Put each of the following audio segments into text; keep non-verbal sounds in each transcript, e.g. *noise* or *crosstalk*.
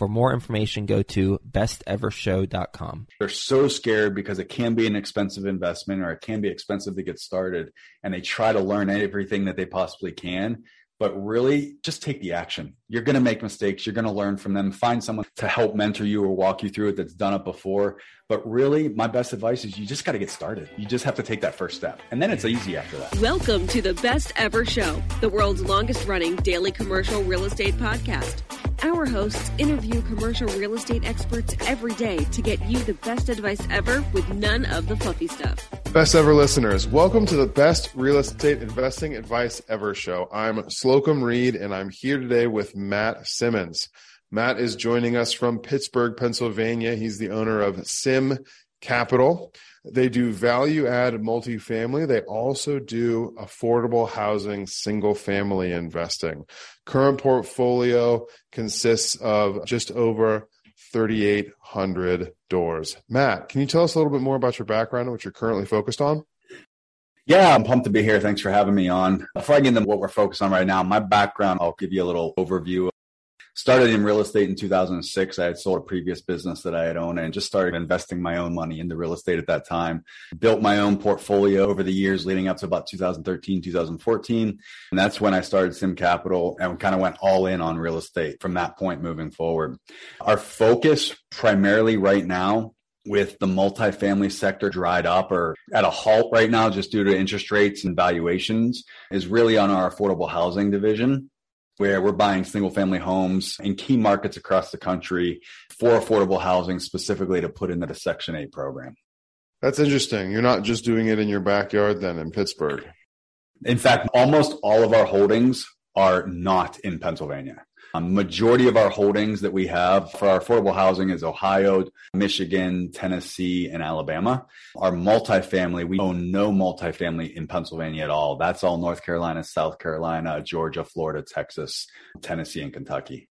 For more information, go to bestevershow.com. They're so scared because it can be an expensive investment or it can be expensive to get started. And they try to learn everything that they possibly can but really just take the action. You're going to make mistakes. You're going to learn from them. Find someone to help mentor you or walk you through it that's done it before. But really, my best advice is you just got to get started. You just have to take that first step. And then it's easy after that. Welcome to the Best Ever Show, the world's longest running daily commercial real estate podcast. Our hosts interview commercial real estate experts every day to get you the best advice ever with none of the fluffy stuff. Best ever listeners, welcome to the best real estate investing advice ever show. I'm Slocomb Reed and I'm here today with Mat Simmons. Mat is joining us from Pittsburgh, Pennsylvania. He's the owner of SIMM Capital. They do value add multifamily. They also do affordable housing, single family investing. Current portfolio consists of just over 3,800 doors. Mat, can you tell us a little bit more about your background and what you're currently focused on? Yeah, I'm pumped to be here. Thanks for having me on. Before I get into what we're focused on right now, my background, I'll give you a little overview started in real estate in 2006. I had sold a previous business that I had owned and just started investing my own money into real estate at that time. Built my own portfolio over the years leading up to about 2013, 2014. And that's when I started SIMM Capital and kind of went all in on real estate from that point moving forward. Our focus primarily right now with the multifamily sector dried up or at a halt right now just due to interest rates and valuations is really on our affordable housing division where we're buying single family homes in key markets across the country for affordable housing, specifically to put into the Section 8 program. That's interesting. You're not just doing it in your backyard then in Pittsburgh. In fact, almost all of our holdings are not in Pennsylvania. A majority of our holdings that we have for our affordable housing is Ohio, Michigan, Tennessee, and Alabama. Our multifamily, we own no multifamily in Pennsylvania at all. That's all North Carolina, South Carolina, Georgia, Florida, Texas, Tennessee, and Kentucky.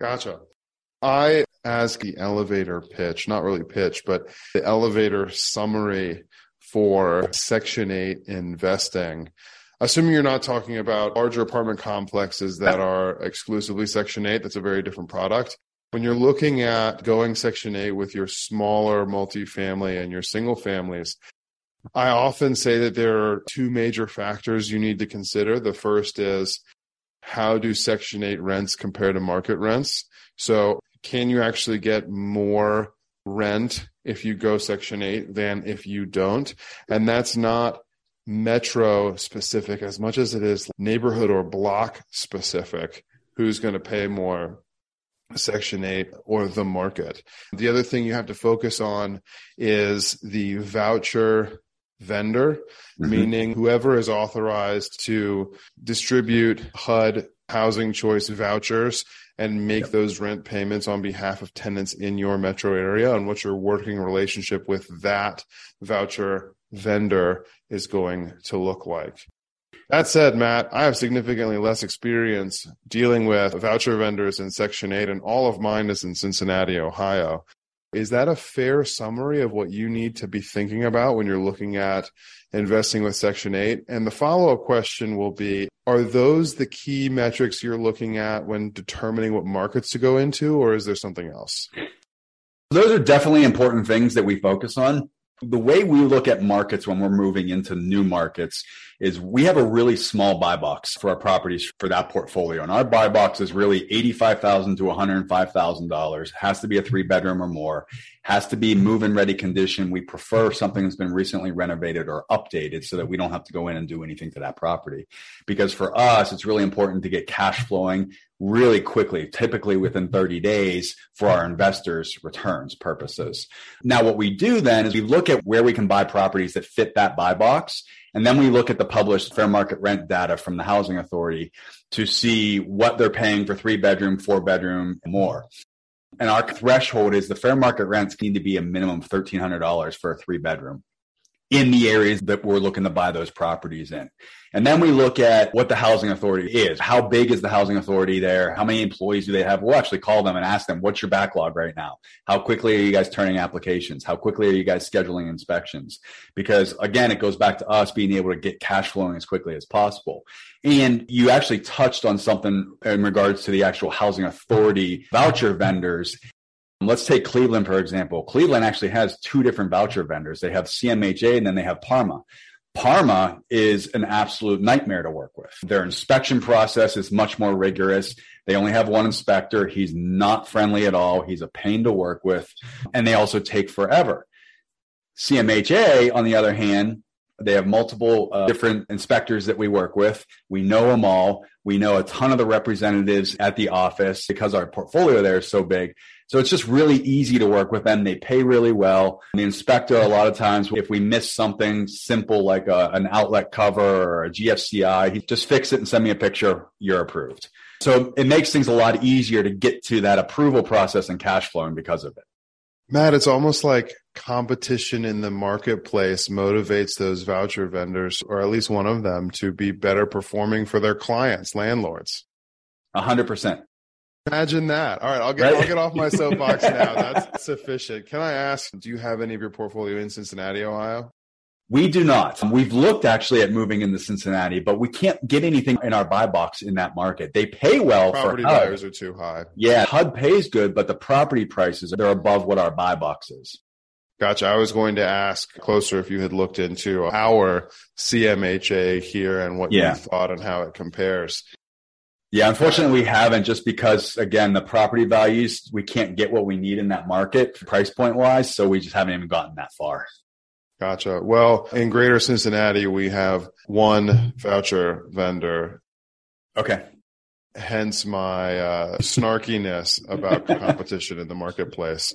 Gotcha. I ask the elevator pitch, not really pitch, but the elevator summary for Section 8 investing assuming you're not talking about larger apartment complexes that are exclusively Section 8, that's a very different product. When you're looking at going Section 8 with your smaller multifamily and your single families, I often say that there are two major factors you need to consider. The first is how do Section 8 rents compare to market rents? So, can you actually get more rent if you go Section 8 than if you don't? And that's not metro specific as much as it is neighborhood or block specific who's going to pay more section 8 or the market the other thing you have to focus on is the voucher vendor mm-hmm. meaning whoever is authorized to distribute hud housing choice vouchers and make yep. those rent payments on behalf of tenants in your metro area and what your working relationship with that voucher vendor is going to look like. That said, Mat, I have significantly less experience dealing with voucher vendors in Section 8, and all of mine is in Cincinnati, Ohio. Is that a fair summary of what you need to be thinking about when you're looking at investing with Section 8? And the follow up question will be Are those the key metrics you're looking at when determining what markets to go into, or is there something else? Those are definitely important things that we focus on the way we look at markets when we're moving into new markets is we have a really small buy box for our properties for that portfolio. And our buy box is really 85,000 to $105,000. Has to be a three bedroom or more. Has to be move in ready condition. We prefer something that's been recently renovated or updated so that we don't have to go in and do anything to that property. Because for us, it's really important to get cash flowing really quickly, typically within 30 days for our investors' returns purposes. Now, what we do then is we look at where we can buy properties that fit that buy box. And then we look at the published fair market rent data from the housing authority to see what they're paying for three bedroom, four bedroom, more. And our threshold is the fair market rents need to be a minimum of $1,300 for a three bedroom in the areas that we're looking to buy those properties in. And then we look at what the housing authority is. How big is the housing authority there? How many employees do they have? We'll actually call them and ask them, what's your backlog right now? How quickly are you guys turning applications? How quickly are you guys scheduling inspections? Because again, it goes back to us being able to get cash flowing as quickly as possible. And you actually touched on something in regards to the actual housing authority voucher vendors Let's take Cleveland, for example. Cleveland actually has two different voucher vendors. They have CMHA and then they have Parma. Parma is an absolute nightmare to work with. Their inspection process is much more rigorous. They only have one inspector. He's not friendly at all. He's a pain to work with. And they also take forever. CMHA, on the other hand, they have multiple uh, different inspectors that we work with. We know them all. We know a ton of the representatives at the office because our portfolio there is so big. So it's just really easy to work with them. They pay really well. The inspector, a lot of times, if we miss something simple like a, an outlet cover or a GFCI, he just fix it and send me a picture. You're approved. So it makes things a lot easier to get to that approval process and cash flowing because of it. Mat, it's almost like competition in the marketplace motivates those voucher vendors, or at least one of them, to be better performing for their clients, landlords. A hundred percent. Imagine that. All right, I'll get right? I'll get off my soapbox *laughs* now. That's sufficient. Can I ask, do you have any of your portfolio in Cincinnati, Ohio? We do not. We've looked actually at moving into Cincinnati, but we can't get anything in our buy box in that market. They pay well property for buyers are too high. Yeah, HUD pays good, but the property prices they're above what our buy box is. Gotcha. I was going to ask closer if you had looked into our CMHA here and what yeah. you thought and how it compares. Yeah, unfortunately, we haven't just because, again, the property values, we can't get what we need in that market price point wise. So we just haven't even gotten that far. Gotcha. Well, in greater Cincinnati, we have one voucher vendor. Okay. Hence my uh, snarkiness about *laughs* competition in the marketplace.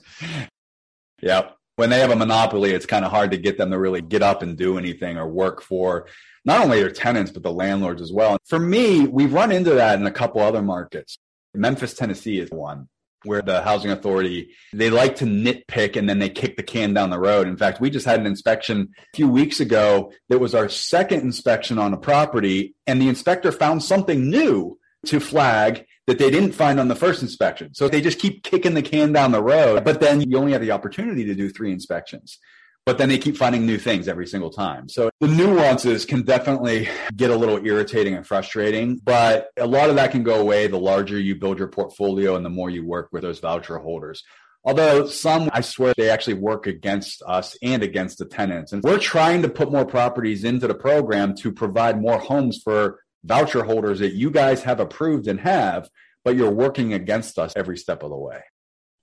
Yep. When they have a monopoly, it's kind of hard to get them to really get up and do anything or work for not only their tenants, but the landlords as well. For me, we've run into that in a couple other markets. Memphis, Tennessee is one where the housing authority they like to nitpick and then they kick the can down the road in fact we just had an inspection a few weeks ago that was our second inspection on a property and the inspector found something new to flag that they didn't find on the first inspection so they just keep kicking the can down the road but then you only have the opportunity to do three inspections but then they keep finding new things every single time. So the nuances can definitely get a little irritating and frustrating, but a lot of that can go away the larger you build your portfolio and the more you work with those voucher holders. Although some, I swear, they actually work against us and against the tenants. And we're trying to put more properties into the program to provide more homes for voucher holders that you guys have approved and have, but you're working against us every step of the way.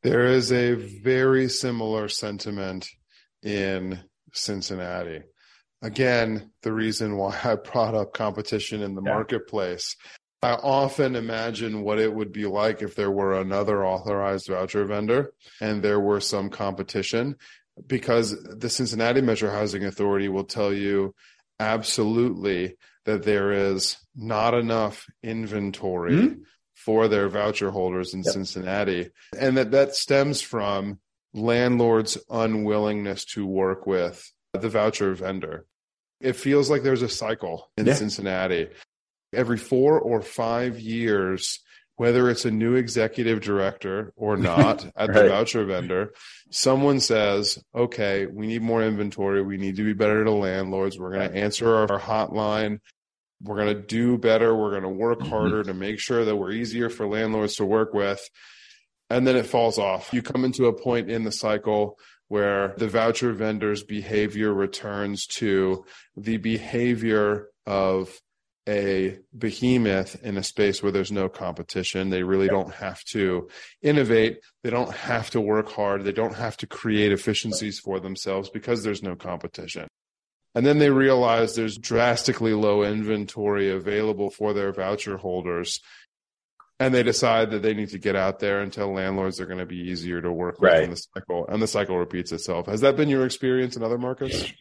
There is a very similar sentiment in Cincinnati. Again, the reason why I brought up competition in the yeah. marketplace. I often imagine what it would be like if there were another authorized voucher vendor and there were some competition because the Cincinnati Metro Housing Authority will tell you absolutely that there is not enough inventory mm-hmm. for their voucher holders in yep. Cincinnati and that that stems from landlord's unwillingness to work with the voucher vendor. It feels like there's a cycle in yeah. Cincinnati. Every four or five years, whether it's a new executive director or *laughs* not at right. the voucher vendor, someone says, okay, we need more inventory. We need to be better to landlords. We're going to answer our hotline. we're going to do better. We're going to work Mhm. harder to make sure that we're easier for landlords to work with. And then it falls off. You come into a point in the cycle where the voucher vendor's behavior returns to the behavior of a behemoth in a space where there's no competition. They really don't have to innovate. They don't have to work hard. They don't have to create efficiencies for themselves because there's no competition. And then they realize there's drastically low inventory available for their voucher holders. And they decide that they need to get out there and tell landlords they're going to be easier to work with Right. in the cycle. And the cycle repeats itself. Has that been your experience in other markets?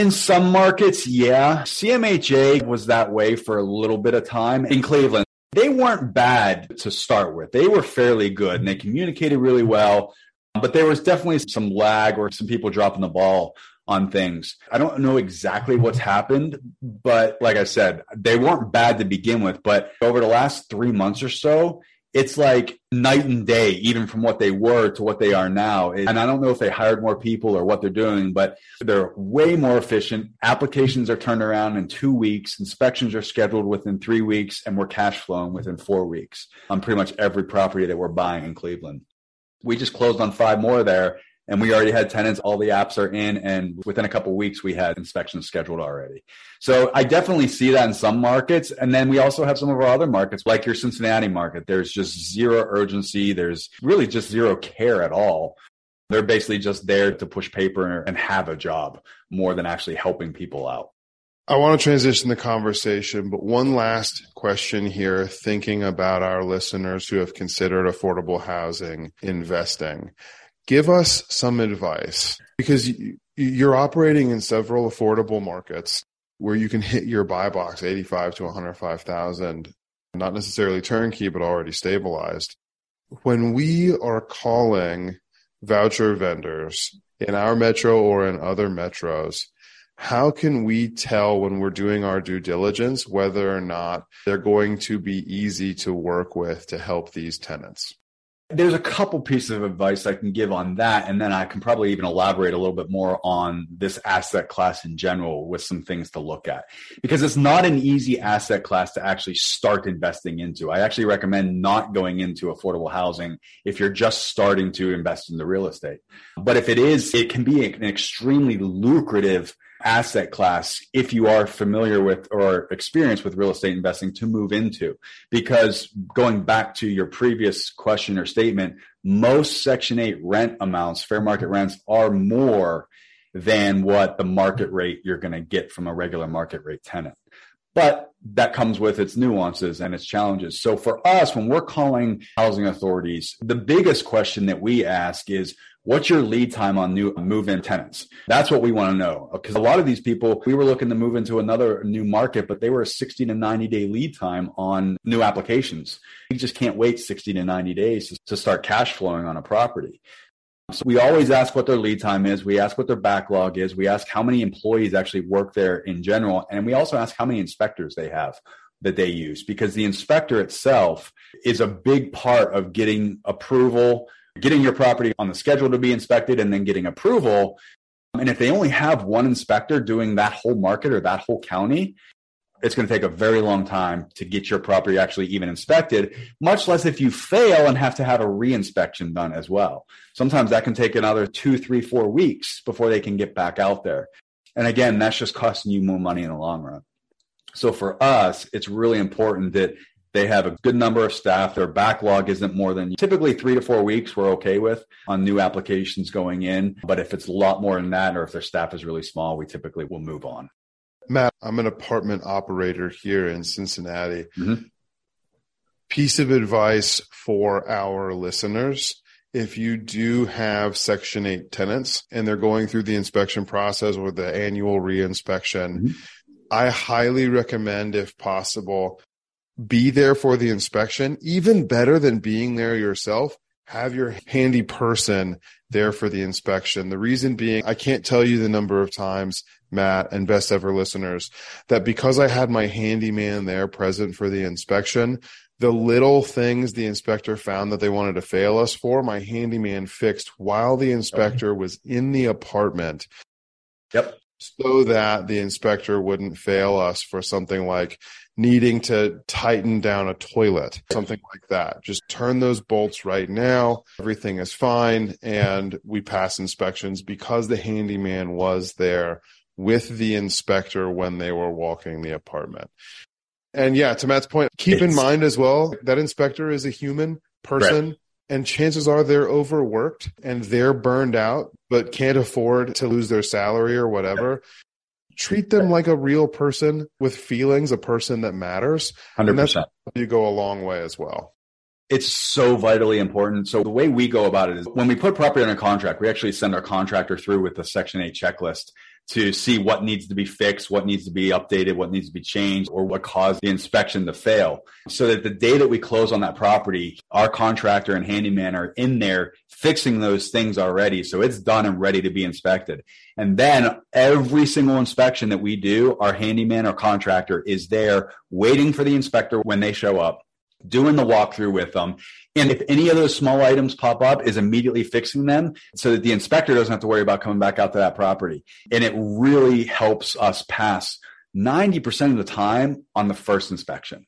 In some markets, yeah. CMHA was that way for a little bit of time in Cleveland. They weren't bad to start with. They were fairly good and they communicated really well, but there was definitely some lag or some people dropping the ball on things. I don't know exactly what's happened, but like I said, they weren't bad to begin with, but over the last 3 months or so, it's like night and day, even from what they were to what they are now. And I don't know if they hired more people or what they're doing, but they're way more efficient. Applications are turned around in two weeks. Inspections are scheduled within three weeks, and we're cash flowing within four weeks on pretty much every property that we're buying in Cleveland. We just closed on five more there, and we already had tenants. All the apps are in, and within a couple weeks, we had inspections scheduled already. So I definitely see that in some markets. And then we also have some of our other markets, like your Cincinnati market. There's just zero urgency. There's really just zero care at all. They're basically just there to push paper and have a job more than actually helping people out. I want to transition the conversation, but one last question here, thinking about our listeners who have considered affordable housing investing. Give us some advice because you- you're operating in several affordable markets where you can hit your buy box 85 to 105,000, not necessarily turnkey, but already stabilized. When we are calling voucher vendors in our metro or in other metros, how can we tell when we're doing our due diligence whether or not they're going to be easy to work with to help these tenants? There's a couple pieces of advice I can give on that, and then I can probably even elaborate a little bit more on this asset class in general with some things to look at. Because it's not an easy asset class to actually start investing into. I actually recommend not going into affordable housing if you're just starting to invest in the real estate. But if it is, it can be an extremely lucrative asset class if you are familiar with or experienced with real estate investing to move into. Because going back to your previous question or statement, most Section 8 rent amounts, fair market rents, are more than what the market rate you're going to get from a regular market rate tenant. But that comes with its nuances and its challenges. So for us, when we're calling housing authorities, the biggest question that we ask is, What's your lead time on new move in tenants? That's what we want to know. Because a lot of these people, we were looking to move into another new market, but they were a 60 to 90 day lead time on new applications. You just can't wait 60 to 90 days to start cash flowing on a property. So we always ask what their lead time is. We ask what their backlog is. We ask how many employees actually work there in general. And we also ask how many inspectors they have that they use because the inspector itself is a big part of getting approval getting your property on the schedule to be inspected and then getting approval. And if they only have one inspector doing that whole market or that whole county, it's going to take a very long time to get your property actually even inspected, much less if you fail and have to have a reinspection done as well. Sometimes that can take another two, three, four weeks before they can get back out there. And again, that's just costing you more money in the long run. So for us, it's really important that they have a good number of staff. Their backlog isn't more than typically three to four weeks we're okay with on new applications going in. But if it's a lot more than that, or if their staff is really small, we typically will move on. Mat, I'm an apartment operator here in Cincinnati. Mm-hmm. Piece of advice for our listeners. If you do have Section 8 tenants and they're going through the inspection process or the annual reinspection, mm-hmm. I highly recommend, if possible, be there for the inspection. Even better than being there yourself, have your handy person there for the inspection. The reason being, I can't tell you the number of times, Mat and best ever listeners, that because I had my handyman there present for the inspection, the little things the inspector found that they wanted to fail us for, my handyman fixed while the inspector was in the apartment. Yep. so that the inspector wouldn't fail us for something like needing to tighten down a toilet, something like that. Just turn those bolts right now. Everything is fine. And we pass inspections because the handyman was there with the inspector when they were walking the apartment. And yeah, to Mat's point, keep it's, in mind as well that inspector is a human person. Right. And chances are they're overworked and they're burned out, but can't afford to lose their salary or whatever. Treat them like a real person with feelings, a person that matters. 100%. you go a long way as well. It's so vitally important. So the way we go about it is when we put property under contract, we actually send our contractor through with the Section 8 checklist to see what needs to be fixed, what needs to be updated, what needs to be changed, or what caused the inspection to fail. So that the day that we close on that property, our contractor and handyman are in there fixing those things already. So it's done and ready to be inspected. And then every single inspection that we do, our handyman or contractor is there waiting for the inspector when they show up doing the walkthrough with them. And if any of those small items pop up, is immediately fixing them so that the inspector doesn't have to worry about coming back out to that property. And it really helps us pass 90% of the time on the first inspection.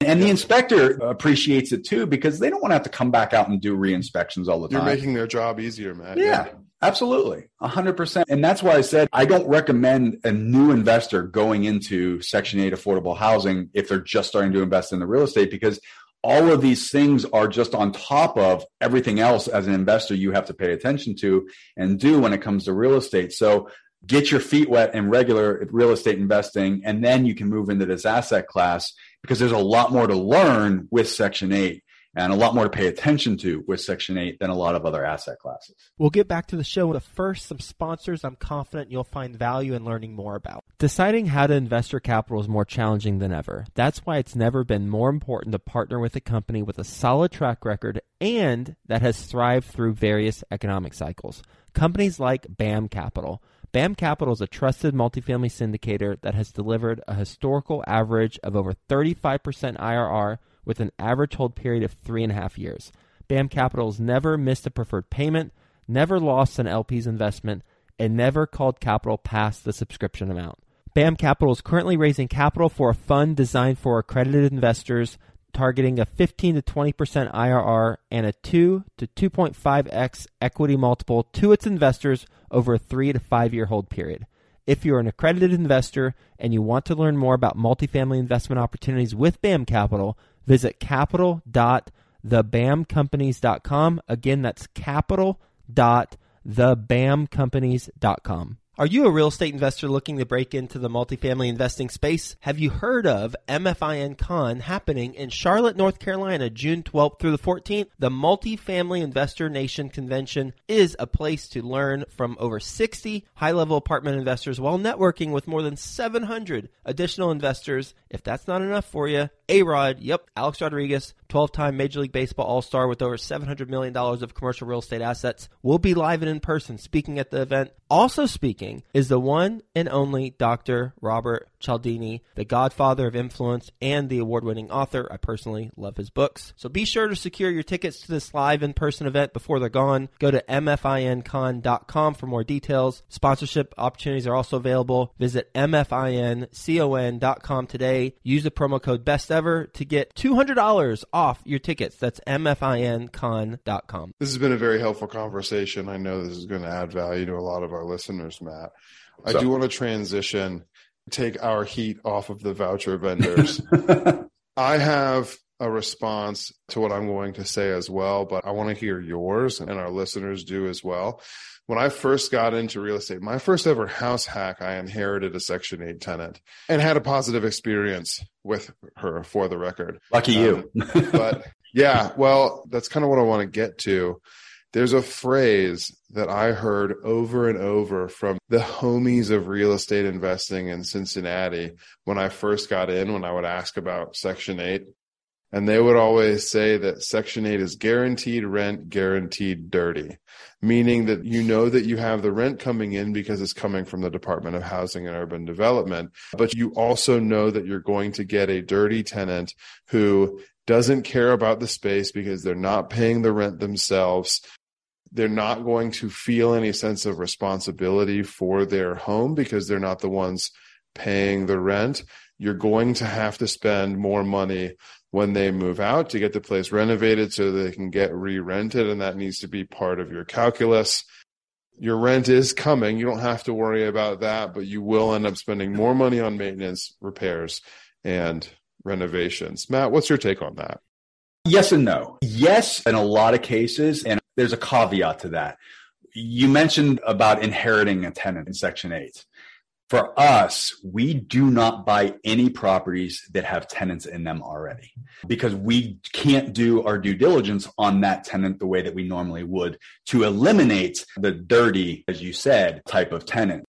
And the inspector appreciates it too because they don't want to have to come back out and do re-inspections all the time. You're making their job easier, man. Yeah, yeah. Absolutely. 100%. And that's why I said I don't recommend a new investor going into Section 8 affordable housing if they're just starting to invest in the real estate because all of these things are just on top of everything else as an investor you have to pay attention to and do when it comes to real estate. So get your feet wet in regular real estate investing and then you can move into this asset class because there's a lot more to learn with Section 8 and a lot more to pay attention to with Section 8 than a lot of other asset classes. We'll get back to the show. But first, some sponsors I'm confident you'll find value in learning more about. Deciding how to invest your capital is more challenging than ever. That's why it's never been more important to partner with a company with a solid track record and that has thrived through various economic cycles. Companies like BAM Capital. BAM Capital is a trusted multifamily syndicator that has delivered a historical average of over 35% IRR with an average hold period of three and a half years. BAM Capital has never missed a preferred payment, never lost an LP's investment, and never called capital past the subscription amount. BAM Capital is currently raising capital for a fund designed for accredited investors targeting a 15 to 20% IRR and a 2 to 2.5x equity multiple to its investors over a 3 to 5 year hold period. If you're an accredited investor and you want to learn more about multifamily investment opportunities with BAM Capital, Visit capital.thebamcompanies.com. Again, that's capital.thebamcompanies.com. Are you a real estate investor looking to break into the multifamily investing space? Have you heard of MFIN Con happening in Charlotte, North Carolina, June 12th through the 14th? The Multifamily Investor Nation Convention is a place to learn from over 60 high level apartment investors while networking with more than 700 additional investors. If that's not enough for you, A Rod, yep, Alex Rodriguez, 12 time Major League Baseball All Star with over $700 million of commercial real estate assets, will be live and in person speaking at the event. Also speaking is the one and only Dr. Robert Cialdini, the godfather of influence and the award winning author. I personally love his books. So be sure to secure your tickets to this live in person event before they're gone. Go to mfincon.com for more details. Sponsorship opportunities are also available. Visit mfincon.com today. Use the promo code best ever to get $200 off your tickets. That's mfincon.com. This has been a very helpful conversation. I know this is going to add value to a lot of our listeners, Mat. I do want to transition take our heat off of the voucher vendors. *laughs* I have a response to what I'm going to say as well, but I want to hear yours and our listeners do as well. When I first got into real estate, my first ever house hack, I inherited a Section 8 tenant and had a positive experience with her for the record. Lucky um, you. but yeah, well, that's kind of what I want to get to. There's a phrase that I heard over and over from the homies of real estate investing in Cincinnati when I first got in, when I would ask about Section 8. And they would always say that Section 8 is guaranteed rent, guaranteed dirty, meaning that you know that you have the rent coming in because it's coming from the Department of Housing and Urban Development. But you also know that you're going to get a dirty tenant who doesn't care about the space because they're not paying the rent themselves they're not going to feel any sense of responsibility for their home because they're not the ones paying the rent. You're going to have to spend more money when they move out to get the place renovated so they can get re-rented and that needs to be part of your calculus. Your rent is coming. You don't have to worry about that but you will end up spending more money on maintenance repairs and renovations. Mat what's your take on that? Yes and no. Yes in a lot of cases and there's a caveat to that you mentioned about inheriting a tenant in section 8 for us, we do not buy any properties that have tenants in them already because we can't do our due diligence on that tenant the way that we normally would to eliminate the dirty, as you said, type of tenant.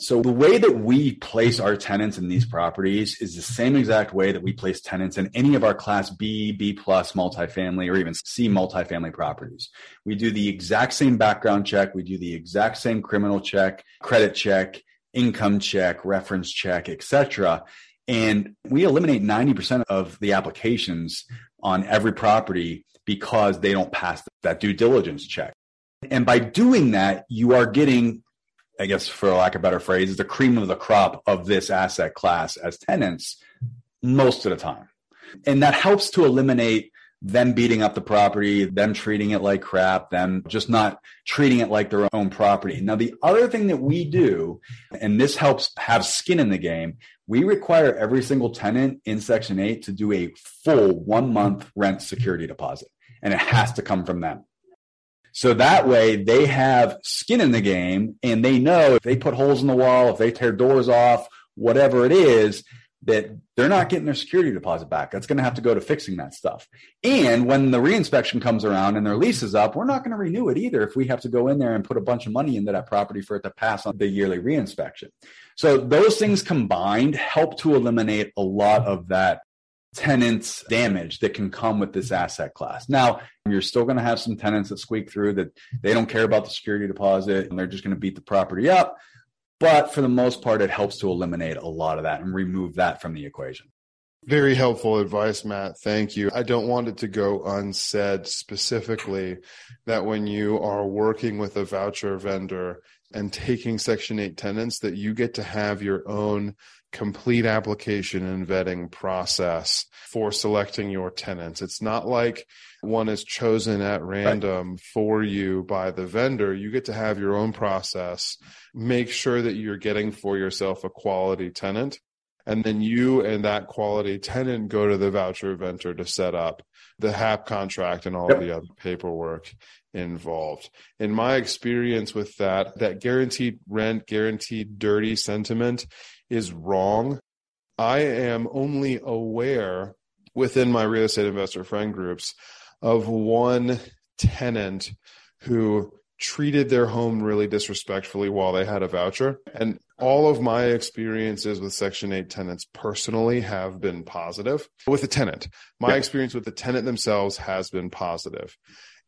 So the way that we place our tenants in these properties is the same exact way that we place tenants in any of our class B, B plus multifamily or even C multifamily properties. We do the exact same background check. We do the exact same criminal check, credit check, income check, reference check, etc. And we eliminate 90% of the applications on every property because they don't pass that due diligence check. And by doing that, you are getting, I guess, for lack of a better phrase, the cream of the crop of this asset class as tenants most of the time. And that helps to eliminate them beating up the property, them treating it like crap, them just not treating it like their own property. Now, the other thing that we do, and this helps have skin in the game, we require every single tenant in Section 8 to do a full one month rent security deposit, and it has to come from them. So that way they have skin in the game and they know if they put holes in the wall, if they tear doors off, whatever it is, that they're not getting their security deposit back. That's going to have to go to fixing that stuff. And when the reinspection comes around and their lease is up, we're not going to renew it either if we have to go in there and put a bunch of money into that property for it to pass on the yearly reinspection. So those things combined help to eliminate a lot of that tenants damage that can come with this asset class. Now, you're still going to have some tenants that squeak through that they don't care about the security deposit and they're just going to beat the property up. But for the most part, it helps to eliminate a lot of that and remove that from the equation. Very helpful advice, Mat. Thank you. I don't want it to go unsaid specifically that when you are working with a voucher vendor and taking Section 8 tenants, that you get to have your own complete application and vetting process for selecting your tenants. It's not like one is chosen at random right. for you by the vendor. You get to have your own process. Make sure that you're getting for yourself a quality tenant. And then you and that quality tenant go to the voucher vendor to set up the HAP contract and all yep. the other paperwork involved. In my experience with that, that guaranteed rent, guaranteed dirty sentiment is wrong. I am only aware within my real estate investor friend groups of one tenant who treated their home really disrespectfully while they had a voucher. And all of my experiences with Section 8 tenants personally have been positive. With the tenant, my yeah. experience with the tenant themselves has been positive,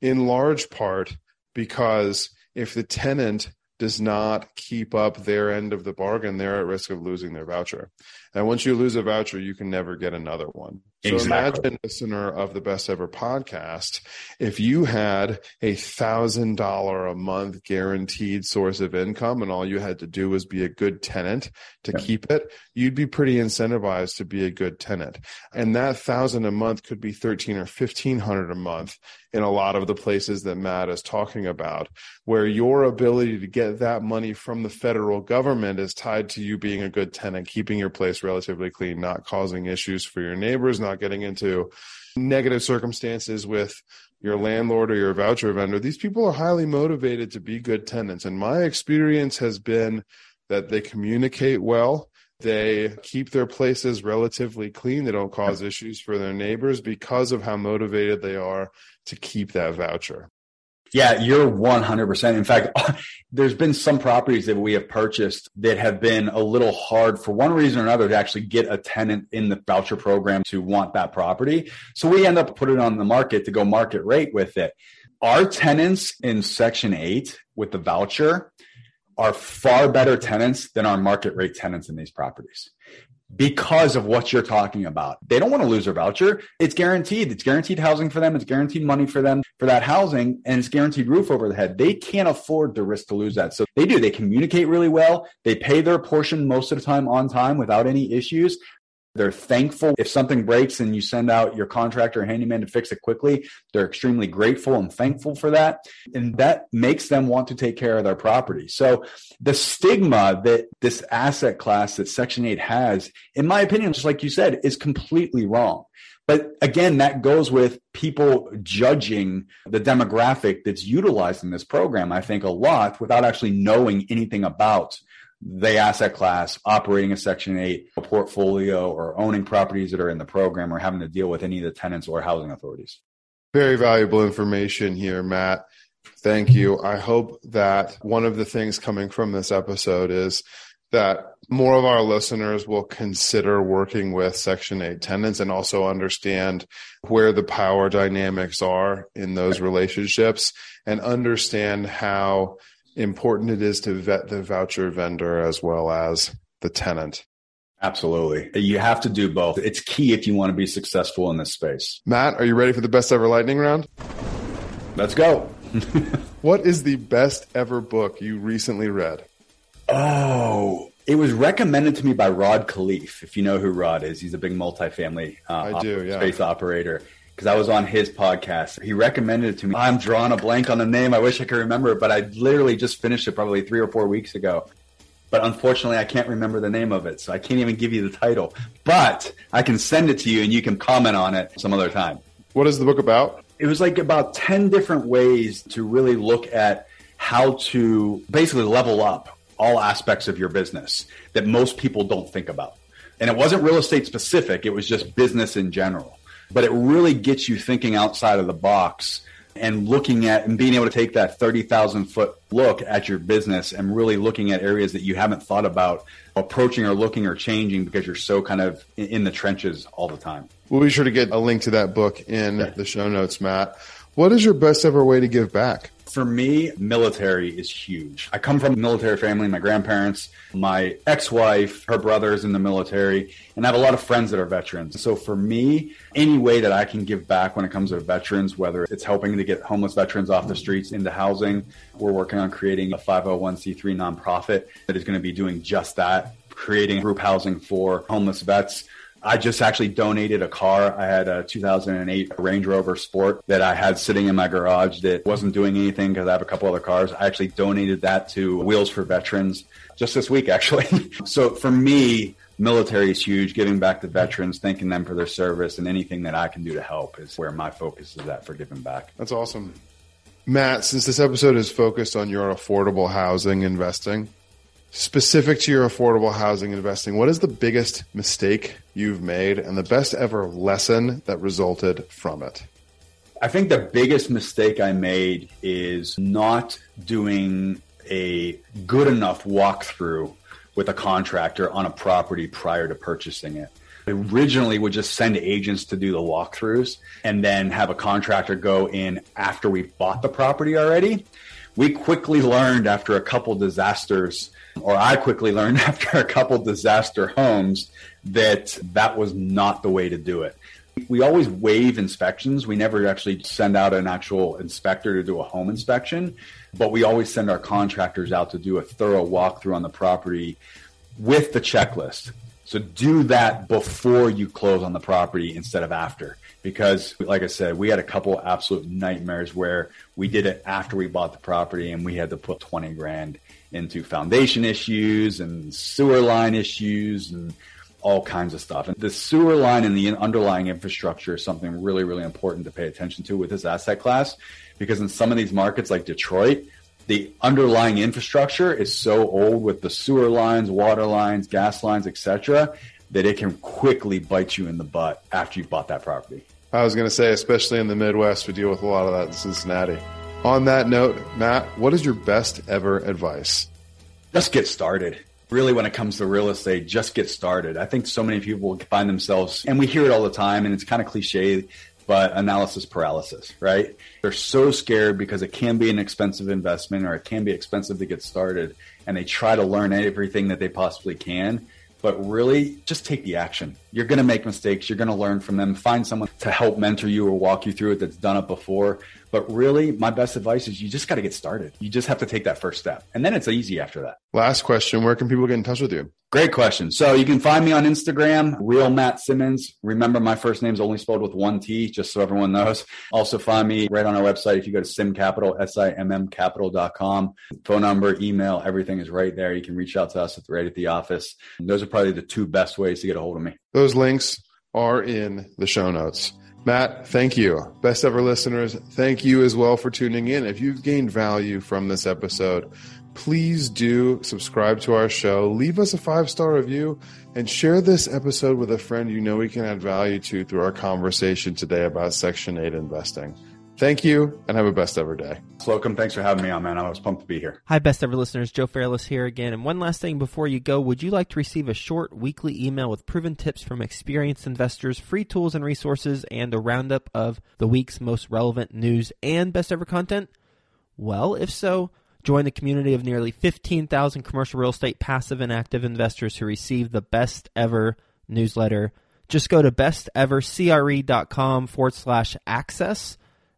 in large part because if the tenant does not keep up their end of the bargain, they're at risk of losing their voucher. And once you lose a voucher, you can never get another one. So exactly. imagine, listener of the Best Ever podcast, if you had a thousand dollar a month guaranteed source of income, and all you had to do was be a good tenant to yeah. keep it, you'd be pretty incentivized to be a good tenant. And that thousand a month could be thirteen or fifteen hundred a month in a lot of the places that Mat is talking about, where your ability to get that money from the federal government is tied to you being a good tenant, keeping your place relatively clean, not causing issues for your neighbors, not not getting into negative circumstances with your landlord or your voucher vendor. These people are highly motivated to be good tenants. And my experience has been that they communicate well. They keep their places relatively clean. They don't cause issues for their neighbors because of how motivated they are to keep that voucher. Yeah, you're 100%. In fact, *laughs* there's been some properties that we have purchased that have been a little hard for one reason or another to actually get a tenant in the voucher program to want that property. So we end up putting it on the market to go market rate with it. Our tenants in section eight with the voucher are far better tenants than our market rate tenants in these properties because of what you're talking about. They don't want to lose their voucher. It's guaranteed. It's guaranteed housing for them. It's guaranteed money for them. for that housing and it's guaranteed roof over the head. They can't afford the risk to lose that. So they do. They communicate really well. They pay their portion most of the time on time without any issues. They're thankful if something breaks and you send out your contractor or handyman to fix it quickly. They're extremely grateful and thankful for that. And that makes them want to take care of their property. So the stigma that this asset class that Section 8 has, in my opinion, just like you said, is completely wrong. But again, that goes with people judging the demographic that's utilized in this program, I think, a lot without actually knowing anything about the asset class, operating a Section 8 portfolio, or owning properties that are in the program, or having to deal with any of the tenants or housing authorities. Very valuable information here, Mat. Thank you. I hope that one of the things coming from this episode is that more of our listeners will consider working with Section 8 tenants and also understand where the power dynamics are in those relationships and understand how important it is to vet the voucher vendor as well as the tenant. Absolutely. You have to do both. It's key if you want to be successful in this space. Mat, are you ready for the best ever lightning round? Let's go. *laughs* what is the best ever book you recently read? Oh, it was recommended to me by Rod Khleif. If you know who Rod is, he's a big multifamily uh, I do, yeah. space operator because I was on his podcast. He recommended it to me. I'm drawing a blank on the name. I wish I could remember it, but I literally just finished it probably three or four weeks ago. But unfortunately, I can't remember the name of it, so I can't even give you the title. But I can send it to you and you can comment on it some other time. What is the book about? It was like about 10 different ways to really look at how to basically level up all aspects of your business that most people don't think about. And it wasn't real estate specific, it was just business in general but it really gets you thinking outside of the box and looking at and being able to take that 30,000 foot look at your business and really looking at areas that you haven't thought about approaching or looking or changing because you're so kind of in the trenches all the time. We'll be sure to get a link to that book in the show notes, Mat. What is your best ever way to give back? For me, military is huge. I come from a military family. My grandparents, my ex wife, her brother is in the military, and I have a lot of friends that are veterans. So for me, any way that I can give back when it comes to veterans, whether it's helping to get homeless veterans off the streets into housing, we're working on creating a 501c3 nonprofit that is going to be doing just that, creating group housing for homeless vets I just actually donated a car. I had a 2008 Range Rover Sport that I had sitting in my garage that wasn't doing anything because I have a couple other cars. I actually donated that to Wheels for Veterans just this week, actually. *laughs* so for me, military is huge. Giving back to veterans, thanking them for their service, and anything that I can do to help is where my focus is at for giving back. That's awesome. Mat, since this episode is focused on your affordable housing investing, specific to your affordable housing investing, what is the biggest mistake you've made and the best ever lesson that resulted from it? I think the biggest mistake I made is not doing a good enough walkthrough with a contractor on a property prior to purchasing it. I originally would just send agents to do the walkthroughs and then have a contractor go in after we bought the property already. We quickly learned after a couple disasters or I quickly learned *laughs* after a couple disaster homes that that was not the way to do it. We always waive inspections. We never actually send out an actual inspector to do a home inspection, but we always send our contractors out to do a thorough walkthrough on the property with the checklist. So do that before you close on the property instead of after. Because, like I said, we had a couple absolute nightmares where we did it after we bought the property and we had to put 20 grand into foundation issues and sewer line issues and all kinds of stuff. And the sewer line and the underlying infrastructure is something really, really important to pay attention to with this asset class because in some of these markets like Detroit, the underlying infrastructure is so old with the sewer lines, water lines, gas lines, etc., that it can quickly bite you in the butt after you've bought that property. I was going to say, especially in the Midwest, we deal with a lot of that in Cincinnati. On that note, Mat, what is your best ever advice? Just get started. Really, when it comes to real estate, just get started. I think so many people find themselves, and we hear it all the time, and it's kind of cliche, but analysis paralysis, right? They're so scared because it can be an expensive investment or it can be expensive to get started, and they try to learn everything that they possibly can. But really, just take the action You're going to make mistakes. You're going to learn from them. Find someone to help mentor you or walk you through it that's done it before. But really, my best advice is you just got to get started. You just have to take that first step. And then it's easy after that. Last question Where can people get in touch with you? Great question. So you can find me on Instagram, real Mat Simmons. Remember, my first name is only spelled with one T, just so everyone knows. Also find me right on our website. If you go to SIMM Capital, S-I-M-M capital.com, phone number, email, everything is right there. You can reach out to us at, right at the office. And those are probably the two best ways to get a hold of me. Those links are in the show notes. Mat, thank you. Best ever listeners, thank you as well for tuning in. If you've gained value from this episode, please do subscribe to our show, leave us a five star review, and share this episode with a friend you know we can add value to through our conversation today about Section 8 investing. Thank you and have a best ever day. Slocomb, thanks for having me on, man. I was pumped to be here. Hi, best ever listeners. Joe Fairless here again. And one last thing before you go, would you like to receive a short weekly email with proven tips from experienced investors, free tools and resources, and a roundup of the week's most relevant news and best ever content? Well, if so, Join the community of nearly 15,000 commercial real estate passive and active investors who receive the best ever newsletter. Just go to bestevercre.com forward slash access